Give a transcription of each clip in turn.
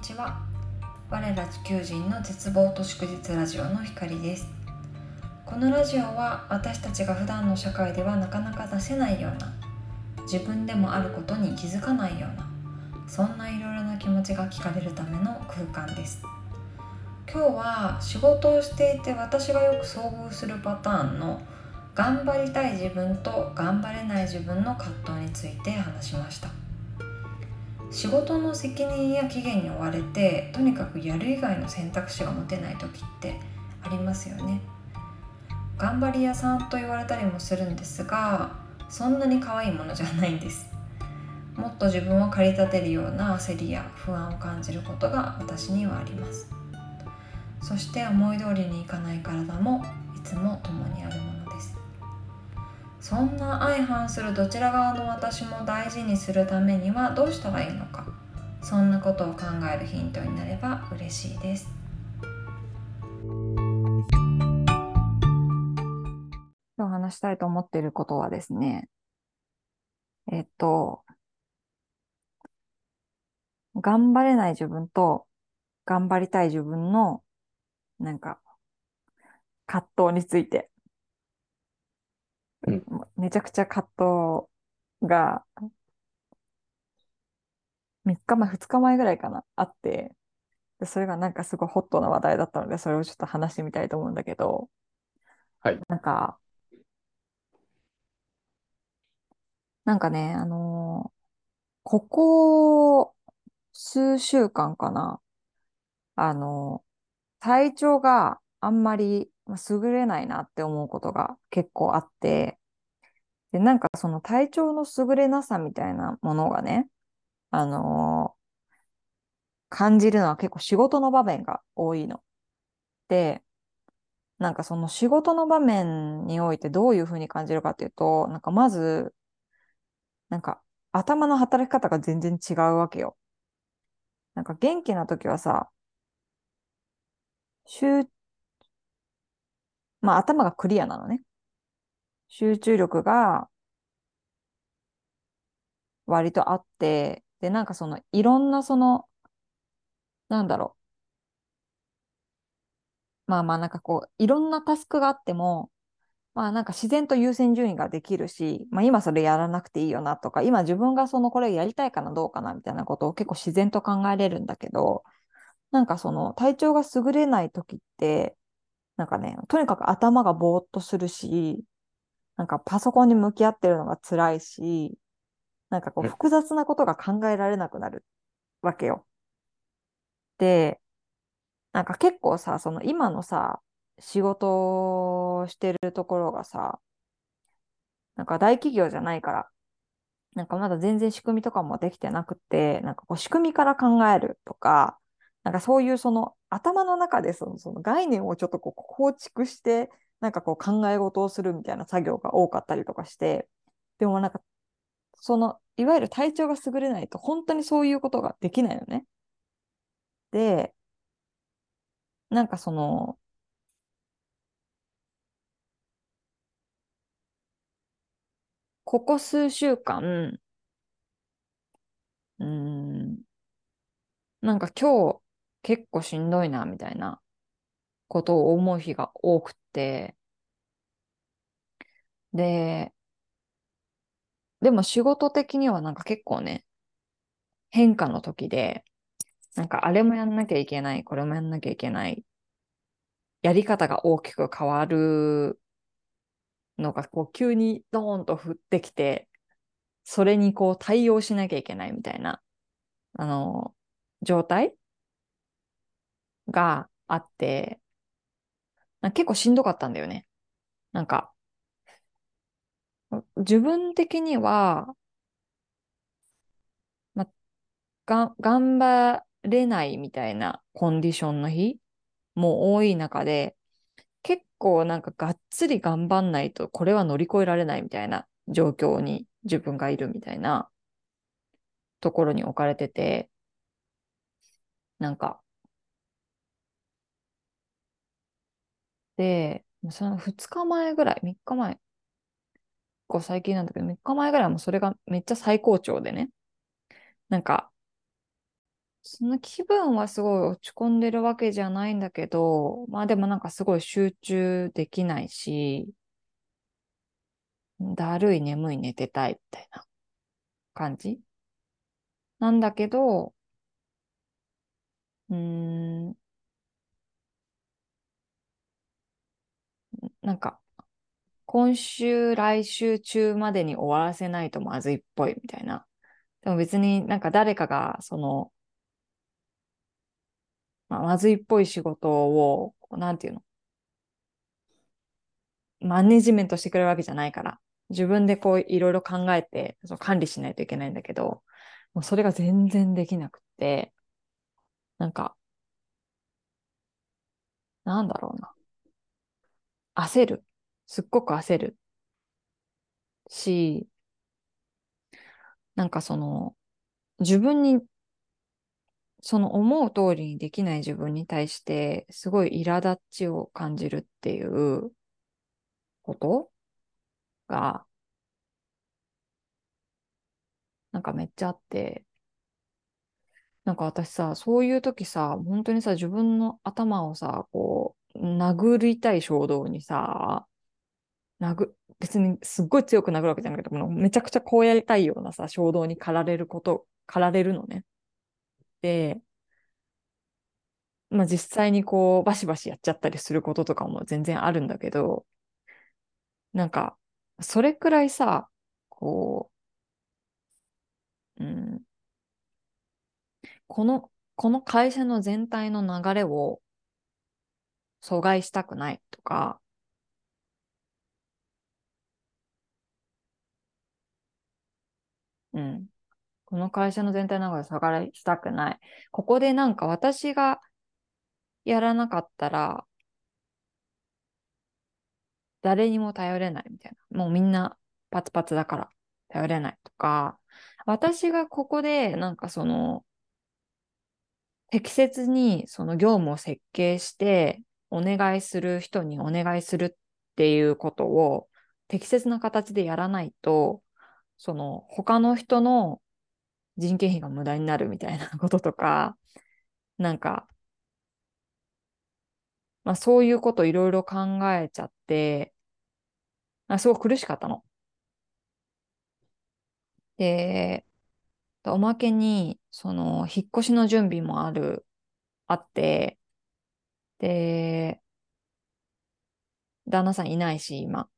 にちは。我ら地球人の絶望と祝日ラジオの光です。このラジオは私たちが普段の社会ではなかなか出せないような自分でもあることに気づかないようなそんないろいろな気持ちが聞かれるための空間です。今日は仕事をしていて私がよく遭遇するパターンの頑張りたい自分と頑張れない自分の葛藤について話しました。仕事の責任や期限に追われてとにかくやる以外の選択肢が持てない時ってありますよね。頑張り屋さんと言われたりもするんですがそんなに可愛いものじゃないんです。もっと自分を駆り立てるような焦りや不安を感じることが私にはあります。そして思い通りにいかない体もいつも共にあるもの。そんな相反するどちら側の私も大事にするためにはどうしたらいいのか。そんなことを考えるヒントになれば嬉しいです。今日話したいと思っていることはですね、えっと、頑張れない自分と頑張りたい自分のなんか葛藤について、うん。めちゃくちゃ葛藤が3日前、2日前ぐらいかな、あって、でそれがなんかすごいホットな話題だったので、それをちょっと話してみたいと思うんだけど、はい。なんか、なんかね、あのーここ数週間かな、あのー体調があんまりまあ優れないなって思うことが結構あって、で、なんかその体調の優れなさみたいなものがね、あのー感じるのは結構仕事の場面が多いの。で、なんかその仕事の場面においてどういうふうに感じるかっていうと、なんかまず、なんか頭の働き方が全然違うわけよ。なんか元気な時はさ、集、まあ頭がクリアなのね。集中力が割とあって、で、なんかそのいろんなその、なんだろう。まあまあなんかこう、いろんなタスクがあっても、まあなんか自然と優先順位ができるし、まあ今それやらなくていいよなとか、今自分がそのこれやりたいかなどうかなみたいなことを結構自然と考えれるんだけど、なんかその体調が優れない時って、なんかね、とにかく頭がぼーっとするし、なんかパソコンに向き合ってるのが辛いし、なんかこううん複雑なことが考えられなくなるわけよ。で、なんか結構さ、その今のさ、仕事をしてるところがさ、なんか大企業じゃないから、なんかまだ全然仕組みとかもできてなくて、なんかこう仕組みから考えるとか、なんかそういうその頭の中でそのその概念をちょっとこう構築して、なんかこう考え事をするみたいな作業が多かったりとかして、でもなんか、その、いわゆる体調が優れないと本当にそういうことができないのね。で、なんかその、ここ数週間、うん、なんか今日結構しんどいなみたいなことを思う日が多くて、で、でも仕事的にはなんか結構ね、変化の時で、なんかあれもやんなきゃいけない、これもやんなきゃいけない、やり方が大きく変わるのがこう急にドーンと降ってきて、それにこう対応しなきゃいけないみたいな、あの、状態があって、な結構しんどかったんだよね。なんか、自分的には、ま、が、頑張れないみたいなコンディションの日も多い中で、結構なんかがっつり頑張んないとこれは乗り越えられないみたいな状況に自分がいるみたいなところに置かれてて、なんか、その2日前ぐらい、3日前、結構最近なんだけど、3日前ぐらいもそれがめっちゃ最高潮でね、なんか、その気分はすごい落ち込んでるわけじゃないんだけど、まあでもなんかすごい集中できないし、だるい、眠い、寝てたいみたいな感じなんだけど、うーん、なんか、今週、来週中までに終わらせないとまずいっぽいみたいな。でも別になんか誰かが、その、まあ、まずいっぽい仕事を、なんていうの、マネジメントしてくれるわけじゃないから、自分でこういろいろ考えて、その管理しないといけないんだけど、もうそれが全然できなくて、なんか、なんだろうな。焦る。すっごく焦るし、なんかその、自分に、その思う通りにできない自分に対して、すごい苛立ちを感じるっていうことが、なんかめっちゃあって、なんか私さ、そういう時さ、本当にさ、自分の頭をさ、こう、殴りたい衝動にさ、殴、別にすっごい強く殴るわけじゃなくて、もうめちゃくちゃこうやりたいようなさ、衝動に駆られること、駆られるのね。で、まあ実際にこう、バシバシやっちゃったりすることとかも全然あるんだけど、なんか、それくらいさ、こう、うん、この、この会社の全体の流れを阻害したくないとか、うん。この会社の全体の流れを阻害したくない。ここでなんか私がやらなかったら、誰にも頼れないみたいな。もうみんなパツパツだから頼れないとか、私がここでなんかその、適切にその業務を設計してお願いする人にお願いするっていうことを適切な形でやらないと、その他の人の人件費が無駄になるみたいなこととか、なんか、まあそういうこといろいろ考えちゃって、あすごく苦しかったの。で、おまけに、その、引っ越しの準備もある、あって、で、旦那さんいないし、今。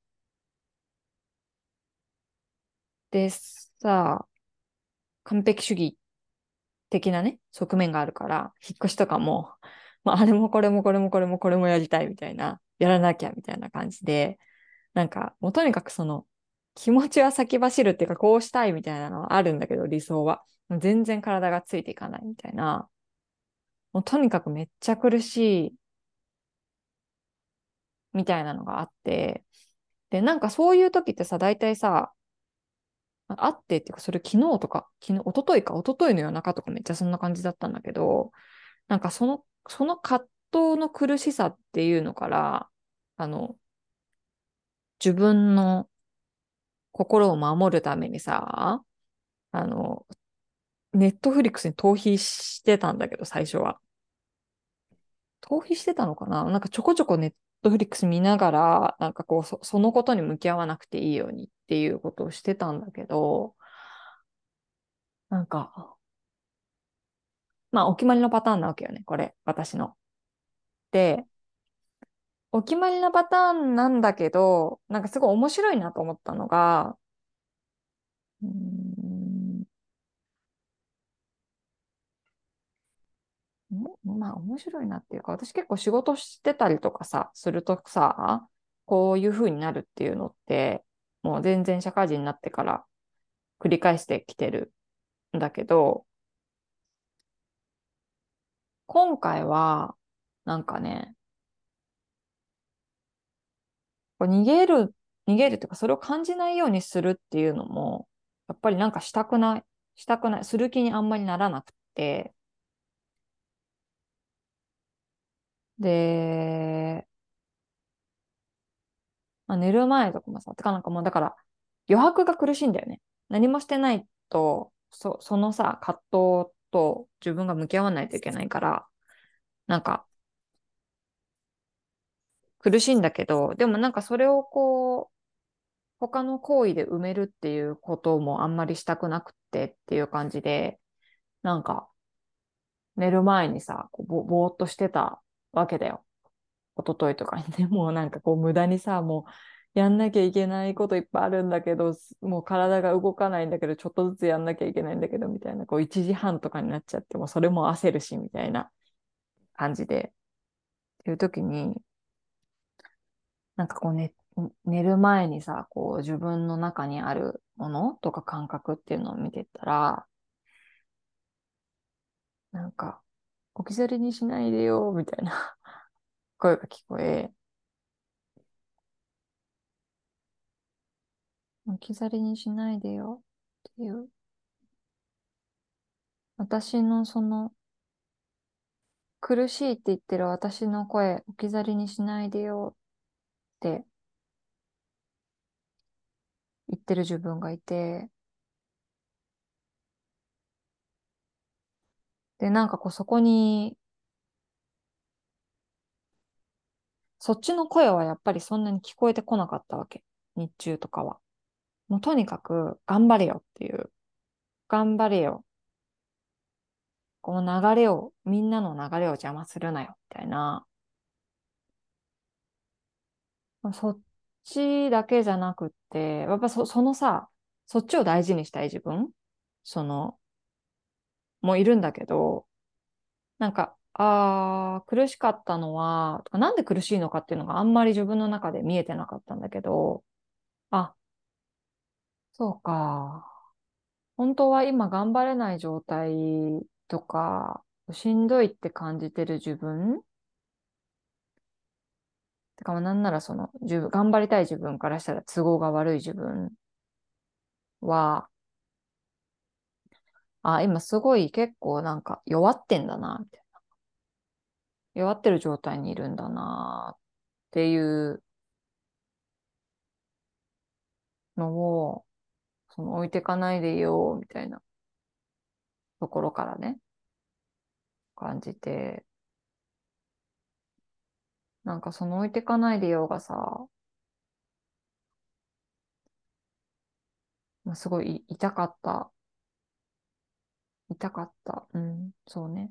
で、さ、完璧主義的なね、側面があるから、引っ越しとかも、まあ、あれもこれもこれもこれもこれもやりたいみたいな、やらなきゃみたいな感じで、なんか、もうとにかくその、気持ちは先走るっていうか、こうしたいみたいなのはあるんだけど、理想は。全然体がついていかないみたいな。もうとにかくめっちゃ苦しい、みたいなのがあって、で、なんかそういう時ってさ、大体さ、あってっていうか、それ昨日とか、昨日、一昨日か、一昨日の夜中とかめっちゃそんな感じだったんだけど、なんかその、その葛藤の苦しさっていうのから、あの、自分の心を守るためにさ、あの、ネットフリックスに逃避してたんだけど、最初は。逃避してたのかな？なんかちょこちょこネットフリックス見ながら、なんかこうそ、そのことに向き合わなくていいようにっていうことをしてたんだけど、なんか、まあ、お決まりのパターンなわけよね、これ、私の。で、お決まりなパターンなんだけど、なんかすごい面白いなと思ったのが、うん、まあ面白いなっていうか、私結構仕事してたりとかさ、するとさ、こういう風になるっていうのって、もう全然社会人になってから繰り返してきてるんだけど、今回は、なんかね、こう逃げる、逃げるっていうか、それを感じないようにするっていうのも、やっぱりなんかしたくない、したくない、する気にあんまりならなくて、で、まあ、寝る前とかもさ、てかなんかもうだから余白が苦しいんだよね。何もしてないと、そ、そのさ、葛藤と自分が向き合わないといけないから、なんか、苦しいんだけど、でもなんかそれをこう、他の行為で埋めるっていうこともあんまりしたくなくてっていう感じで、なんか、寝る前にさ、こうぼぼーっとしてたわけだよ。一昨日とかにね、もうなんかこう無駄にさ、もうやんなきゃいけないこといっぱいあるんだけど、もう体が動かないんだけど、ちょっとずつやんなきゃいけないんだけど、みたいな、こう1時半とかになっちゃって、もそれも焦るし、みたいな感じで。っていう時に、なんかこうね、寝る前にさ、こう自分の中にあるものとか感覚っていうのを見てたら、なんか、置き去りにしないでよ、みたいな。声が聞こえ、置き去りにしないでよっていう。私のその、苦しいって言ってる私の声、置き去りにしないでよって言ってる自分がいて、で、なんかこうそこに、そっちの声はやっぱりそんなに聞こえてこなかったわけ。日中とかは。もうとにかく頑張れよっていう。頑張れよ。この流れを、みんなの流れを邪魔するなよ、みたいな。そっちだけじゃなくって、やっぱそそのさ、そっちを大事にしたい自分？その、もいるんだけど、なんか、あー、苦しかったのは、なんで苦しいのかっていうのがあんまり自分の中で見えてなかったんだけど、あ、そうか。本当は今頑張れない状態とか、しんどいって感じてる自分？てか、なんならその、頑張りたい自分からしたら都合が悪い自分は、あ、今すごい結構なんか弱ってんだな、みたいな。弱ってる状態にいるんだな、っていうのを、その置いてかないでよ、みたいなところからね、感じて、なんかその置いてかないでようがさ、まあ、すごい痛かった。痛かった。うん、そうね。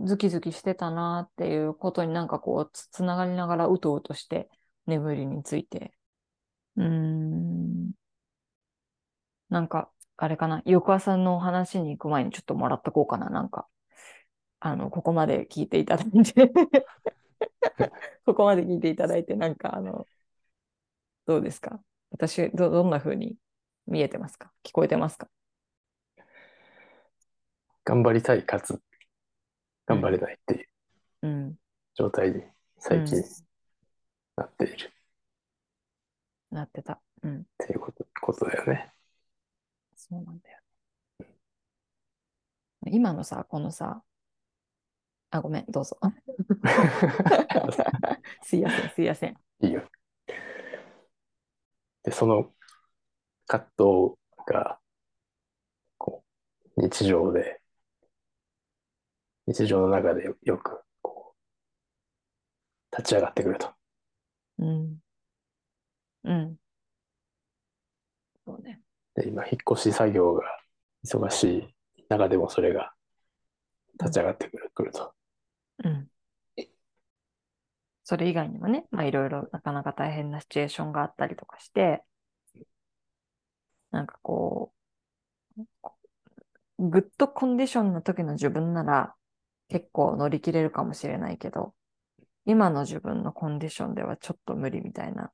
ズキズキしてたなっていうことになんかこうつ、つながりながらうとうとして眠りについて。うーん。なんか、あれかな。翌朝のお話に行く前にちょっともらっとこうかな。なんか、あの、ここまで聞いていただいて ここまで聞いていただいて、なんかあの、どうですか？私、ど、どんな風に見えてますか？聞こえてますか？頑張りたいかつ頑張れないっていううん。状態に最近うんなっているなってた。うん。っていうことことだよね。そうなんだよね。今のさ、このさ、あ、ごめん、どうぞ。すいません、すいません。いいよ。で、その葛藤がこう日常で日常の中でよよくこう立ち上がってくると。うん。うん。そうね。で、今、引っ越し作業が忙しい中でもそれが立ち上がってくるくると。うん。それ以外にもね、まあいろいろなかなか大変なシチュエーションがあったりとかして、なんかこう、グッドコンディションの時の自分なら結構乗り切れるかもしれないけど、今の自分のコンディションではちょっと無理みたいな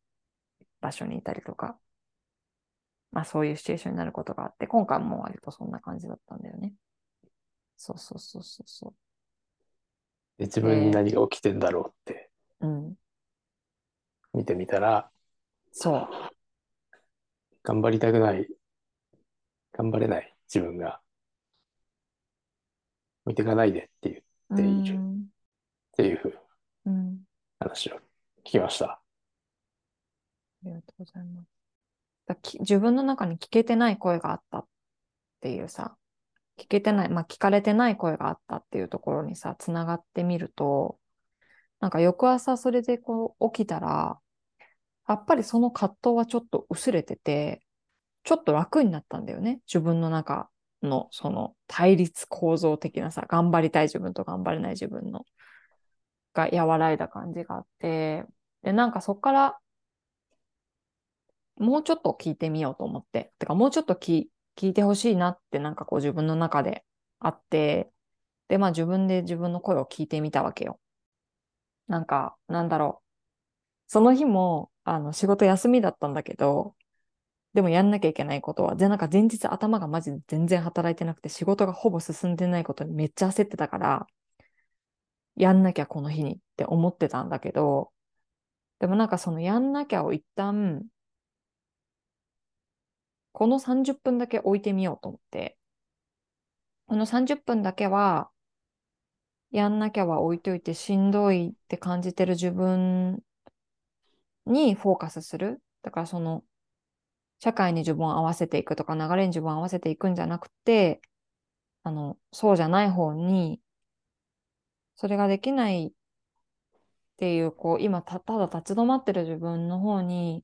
場所にいたりとか、まあそういうシチュエーションになることがあって、今回も割とそんな感じだったんだよね。そうそうそうそうそで自分に何が起きてんだろうってう。うん。見てみたら、そう。頑張りたくない、頑張れない自分が置いていかないでっていうっているうんっていううん。話を聞きました。ありがとうございます。だき自分の中に聞けてない声があったっていうさ、聞けてない、まあ聞かれてない声があったっていうところにさ、つながってみると、なんか翌朝それでこう起きたら、やっぱりその葛藤はちょっと薄れてて、ちょっと楽になったんだよね。自分の中のその対立構造的なさ、頑張りたい自分と頑張れない自分のが和らいだ感じがあって、で、なんかそっからもうちょっと聞いてみようと思って、てかもうちょっと聞聞いてほしいなってなんかこう自分の中であって、で、まあ自分で自分の声を聞いてみたわけよ。なんか、なんだろう。その日も、あの、仕事休みだったんだけど、でもやんなきゃいけないことは、で、なんか前日頭がマジで全然働いてなくて、仕事がほぼ進んでないことにめっちゃ焦ってたから、やんなきゃこの日にって思ってたんだけど、でもなんかそのやんなきゃを一旦、この30分だけ置いてみようと思って、この30分だけは、やんなきゃは置いといてしんどいって感じてる自分にフォーカスする。だからその、社会に自分を合わせていくとか、流れに自分を合わせていくんじゃなくて、あの、そうじゃない方に、それができないっていう、こう、今た、ただ立ち止まってる自分の方に、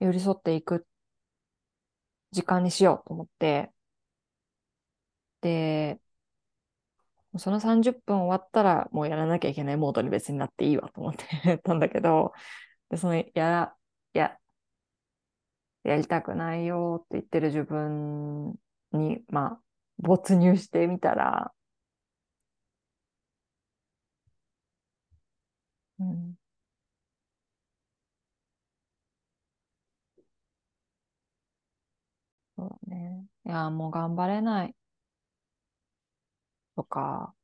寄り添っていく時間にしようと思って、で、その30分終わったらもうやらなきゃいけないモードに別になっていいわと思って たんだけど、で、そのやら、いや、やりたくないよって言ってる自分に、まあ、没入してみたら、うん、そうね。いや、もう頑張れない。とか、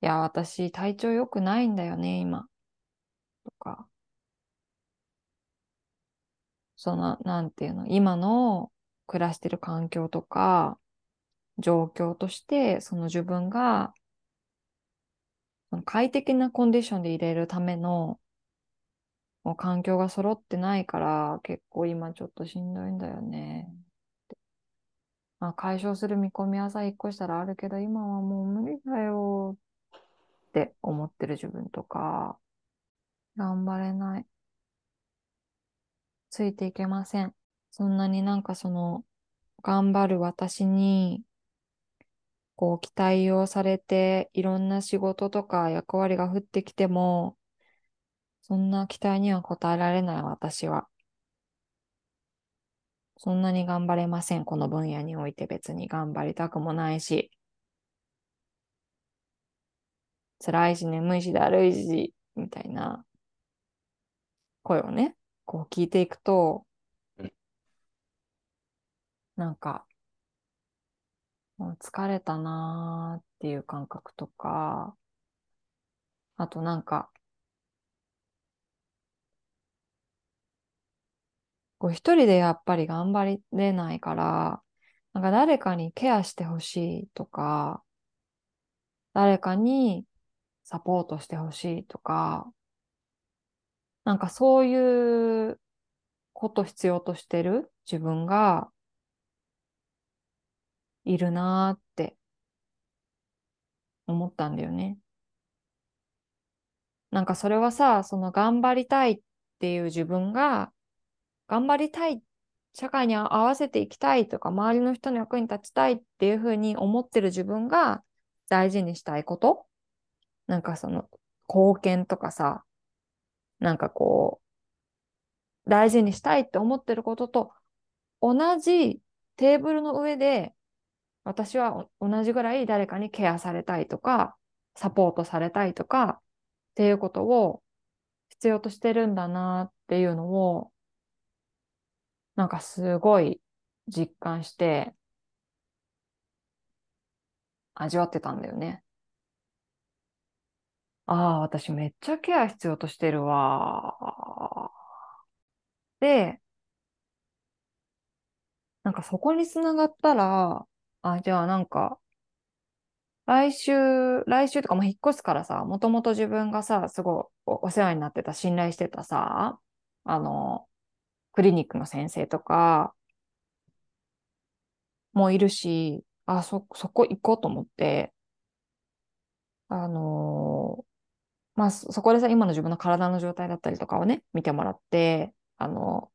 いや、私体調良くないんだよね、今。とか、その、なんていうの、今の暮らしてる環境とか、状況として、その自分が、快適なコンディションで入れるための、もう環境が揃ってないから、結構今ちょっとしんどいんだよね。まあ、解消する見込みはさ、一個したらあるけど、今はもう無理だよって思ってる自分とか、頑張れない。ついていけません。そんなになんかその、頑張る私に、こう、期待をされて、いろんな仕事とか役割が降ってきても、そんな期待には応えられない私は。そんなに頑張れません。この分野において別に頑張りたくもないし。辛いし眠いしだるいし、みたいな声をね、こう聞いていくとうん、なんか、もう疲れたなーっていう感覚とか、あとなんか、こう一人でやっぱり頑張れないから、なんか誰かにケアしてほしいとか、誰かにサポートしてほしいとか、なんかそういうこと必要としてる自分がいるなーって思ったんだよね。なんかそれはさ、その頑張りたいっていう自分が頑張りたい、社会に合わせていきたいとか、周りの人の役に立ちたいっていうふうに思ってる自分が大事にしたいことなんかその貢献とかさ、なんかこう、大事にしたいって思ってることと同じテーブルの上で、私は同じぐらい誰かにケアされたいとか、サポートされたいとか、っていうことを必要としてるんだなっていうのを、なんかすごい実感して、味わってたんだよね。ああ、私めっちゃケア必要としてるわ。で、なんかそこにつながったら、あ、じゃあなんか、来週、来週とかも引っ越すからさ、もともと自分がさ、すごいお世話になってた、信頼してたさ、あの、クリニックの先生とか、もいるし、あ、そ、そこ行こうと思って、あのまあ、そこでさ、今の自分の体の状態だったりとかをね、見てもらって、あの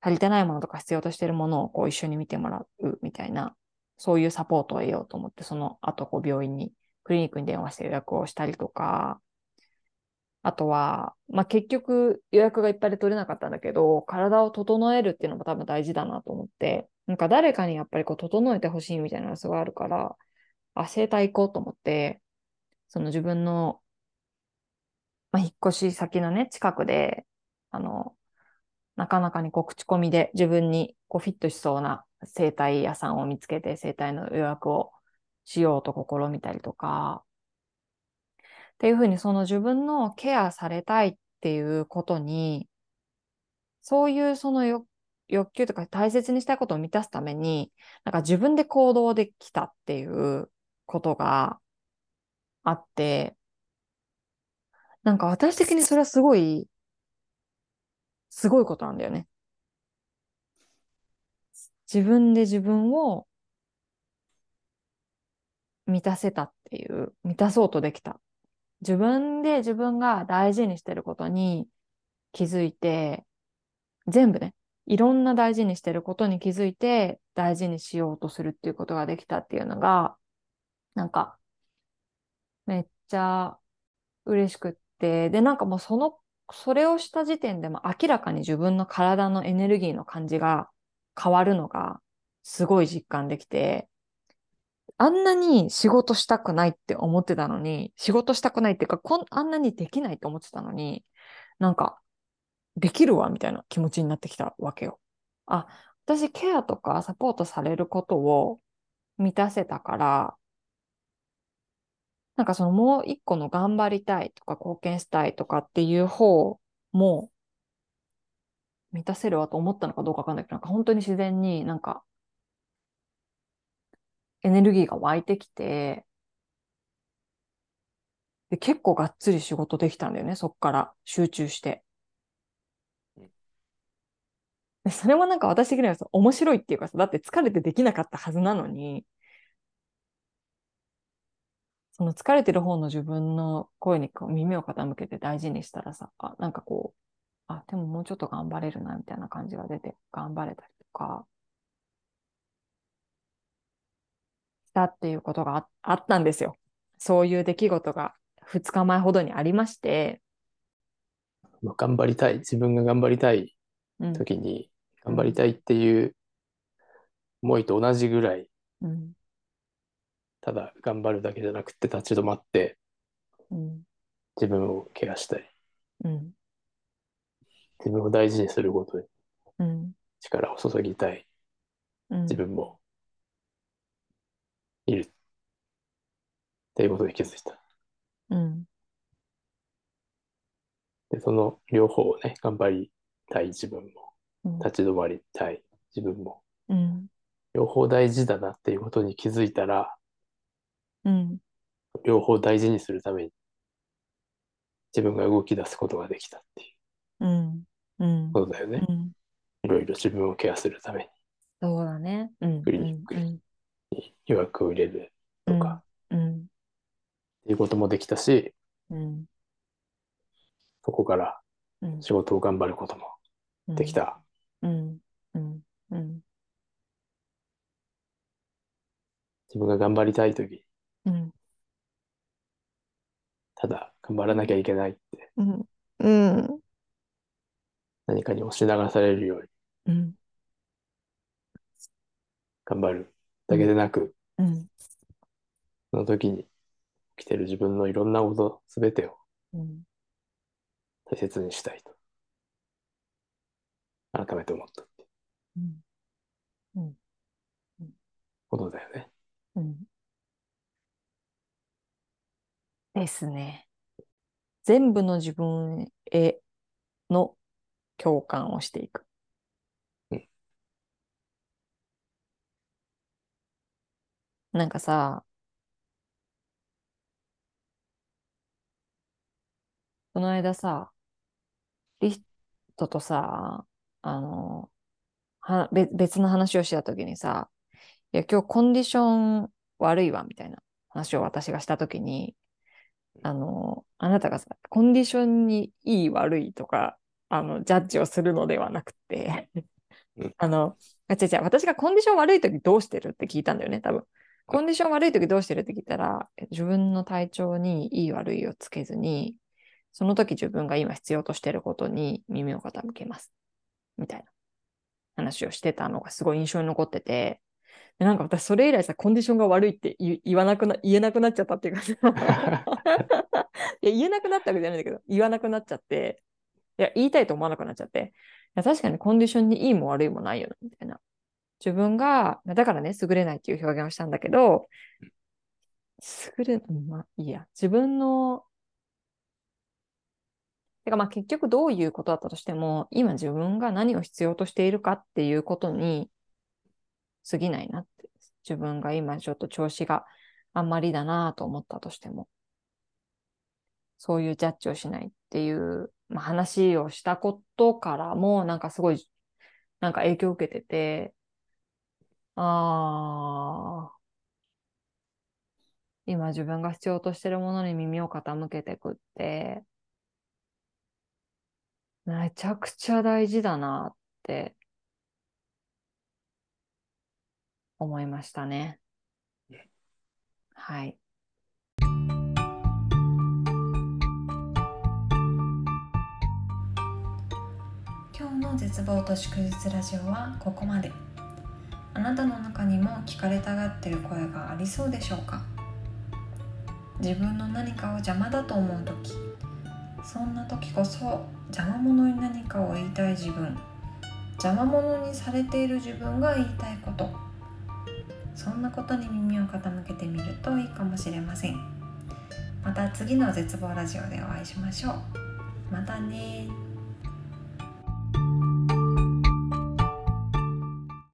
足りてないものとか必要としているものをこう一緒に見てもらうみたいな、そういうサポートを得ようと思って、その後こう病院に、クリニックに電話して予約をしたりとか、あとは、まあ、結局予約がいっぱいで取れなかったんだけど、体を整えるっていうのも多分大事だなと思って、なんか誰かにやっぱりこう整えてほしいみたいなのがすごいあるから、あ、整体行こうと思って、その自分の、まあ、引っ越し先のね、近くで、あの、なかなかにこう口コミで自分にこうフィットしそうな整体屋さんを見つけて整体の予約をしようと試みたりとか、っていうふうにその自分のケアされたいっていうことに、そういうその欲欲求とか大切にしたいことを満たすために、なんか自分で行動できたっていうことがあって、なんか私的にそれはすごい、すごいことなんだよね。自分で自分を満たせたっていう、満たそうとできた。自分で自分が大事にしてることに気づいて、全部ね、いろんな大事にしてることに気づいて大事にしようとするっていうことができたっていうのが、なんか、めっちゃ嬉しくって、で、なんかもうその、それをした時点でも明らかに自分の体のエネルギーの感じが変わるのがすごい実感できて、あんなに仕事したくないって思ってたのに、仕事したくないっていうか、こんあんなにできないと思ってたのに、なんか、できるわ、みたいな気持ちになってきたわけよ。あ、私ケアとかサポートされることを満たせたから、なんかそのもう一個の頑張りたいとか貢献したいとかっていう方も満たせるわと思ったのかどうかわかんないけど、なんか本当に自然になんかエネルギーが湧いてきて、で、結構がっつり仕事できたんだよね、そっから集中して。でそれもなんか私的にはさ面白いっていうかさ、だって疲れてできなかったはずなのに、その疲れてる方の自分の声にこう耳を傾けて大事にしたらさ、あ、なんかこう、あ、でももうちょっと頑張れるな、みたいな感じが出て、頑張れたりとか、したっていうことがああったんですよ。そういう出来事が2日前ほどにありまして、まあ頑張りたい、自分が頑張りたいうん、時に、頑張りたいっていう思いと同じぐらい、うん、ただ頑張るだけじゃなくて立ち止まってうん、自分をケアしたい。うん、自分を大事にすることにうん、力を注ぎたいうん、自分もいるっていうことに気づいた。うん、で、その両方をね、頑張りたい自分も、うん、立ち止まりたい自分も、うん、両方大事だなっていうことに気づいたら、うん、両方大事にするために自分が動き出すことができたっていう。うん、うん、ことだよね。うん、いろいろ自分をケアするためそうだね。うん、クリニックうん、に予約を入れるとか。うん、っていうこともできたし、うん、そこからうん、仕事を頑張ることもできた。うん、うん、うん、自分が頑張りたいとき、うん、ただ頑張らなきゃいけないって。うん、うん、何かに押し流されるように。うん、頑張る。だけでなく、うん、その時に起きてる自分のいろんなことすべてをうん、大切にしたいと。改めて思ったってうん、ことだよね。うん。ですね。全部の自分への共感をしていく。うんなんかさ、この間さ、リヒトとさ、あの、は、べ別の話をしたときにさ、や、今日コンディション悪いわ、みたいな話を私がしたときに、あの、あなたがさ、コンディションにいい悪いとか、あの、ジャッジをするのではなくてうんあの、あ、違う違う、私がコンディション悪いときどうしてるって聞いたんだよね、多分。コンディション悪いときどうしてるって聞いたら、え自分の体調にいい悪いをつけずに、その時自分が今必要としてることに耳を傾けます。みたいな話をしてたのがすごい印象に残ってて、でなんか私それ以来さ、コンディションが悪いって言言わなくな、言えなくなっちゃったっていうかさ。いや、言えなくなったわけじゃないんだけど、言わなくなっちゃって、いや、言いたいと思わなくなっちゃって、いや確かにコンディションにいいも悪いもないよな、みたいな。自分が、だからね、優れないっていう表現をしたんだけど、優れ、うんまあ、いいや、自分の、てかまあ結局どういうことだったとしても、今自分が何を必要としているかっていうことに過ぎないなって。自分が今ちょっと調子があんまりだなと思ったとしても、そういうジャッジをしないっていう、まあ、話をしたことからも、なんかすごい、なんか影響を受けてて、ああ、今自分が必要としてるものに耳を傾けてくって、めちゃくちゃ大事だなって思いましたね。はい。今日の絶望と祝日ラジオはここまで。あなたの中にも聞かれたがってる声がありそうでしょうか？自分の何かを邪魔だと思う時。そんな時こそ邪魔者に何かを言いたい自分。邪魔者にされている自分が言いたいこと。そんなことに耳を傾けてみるといいかもしれません。また次の絶望ラジオでお会いしましょう。またね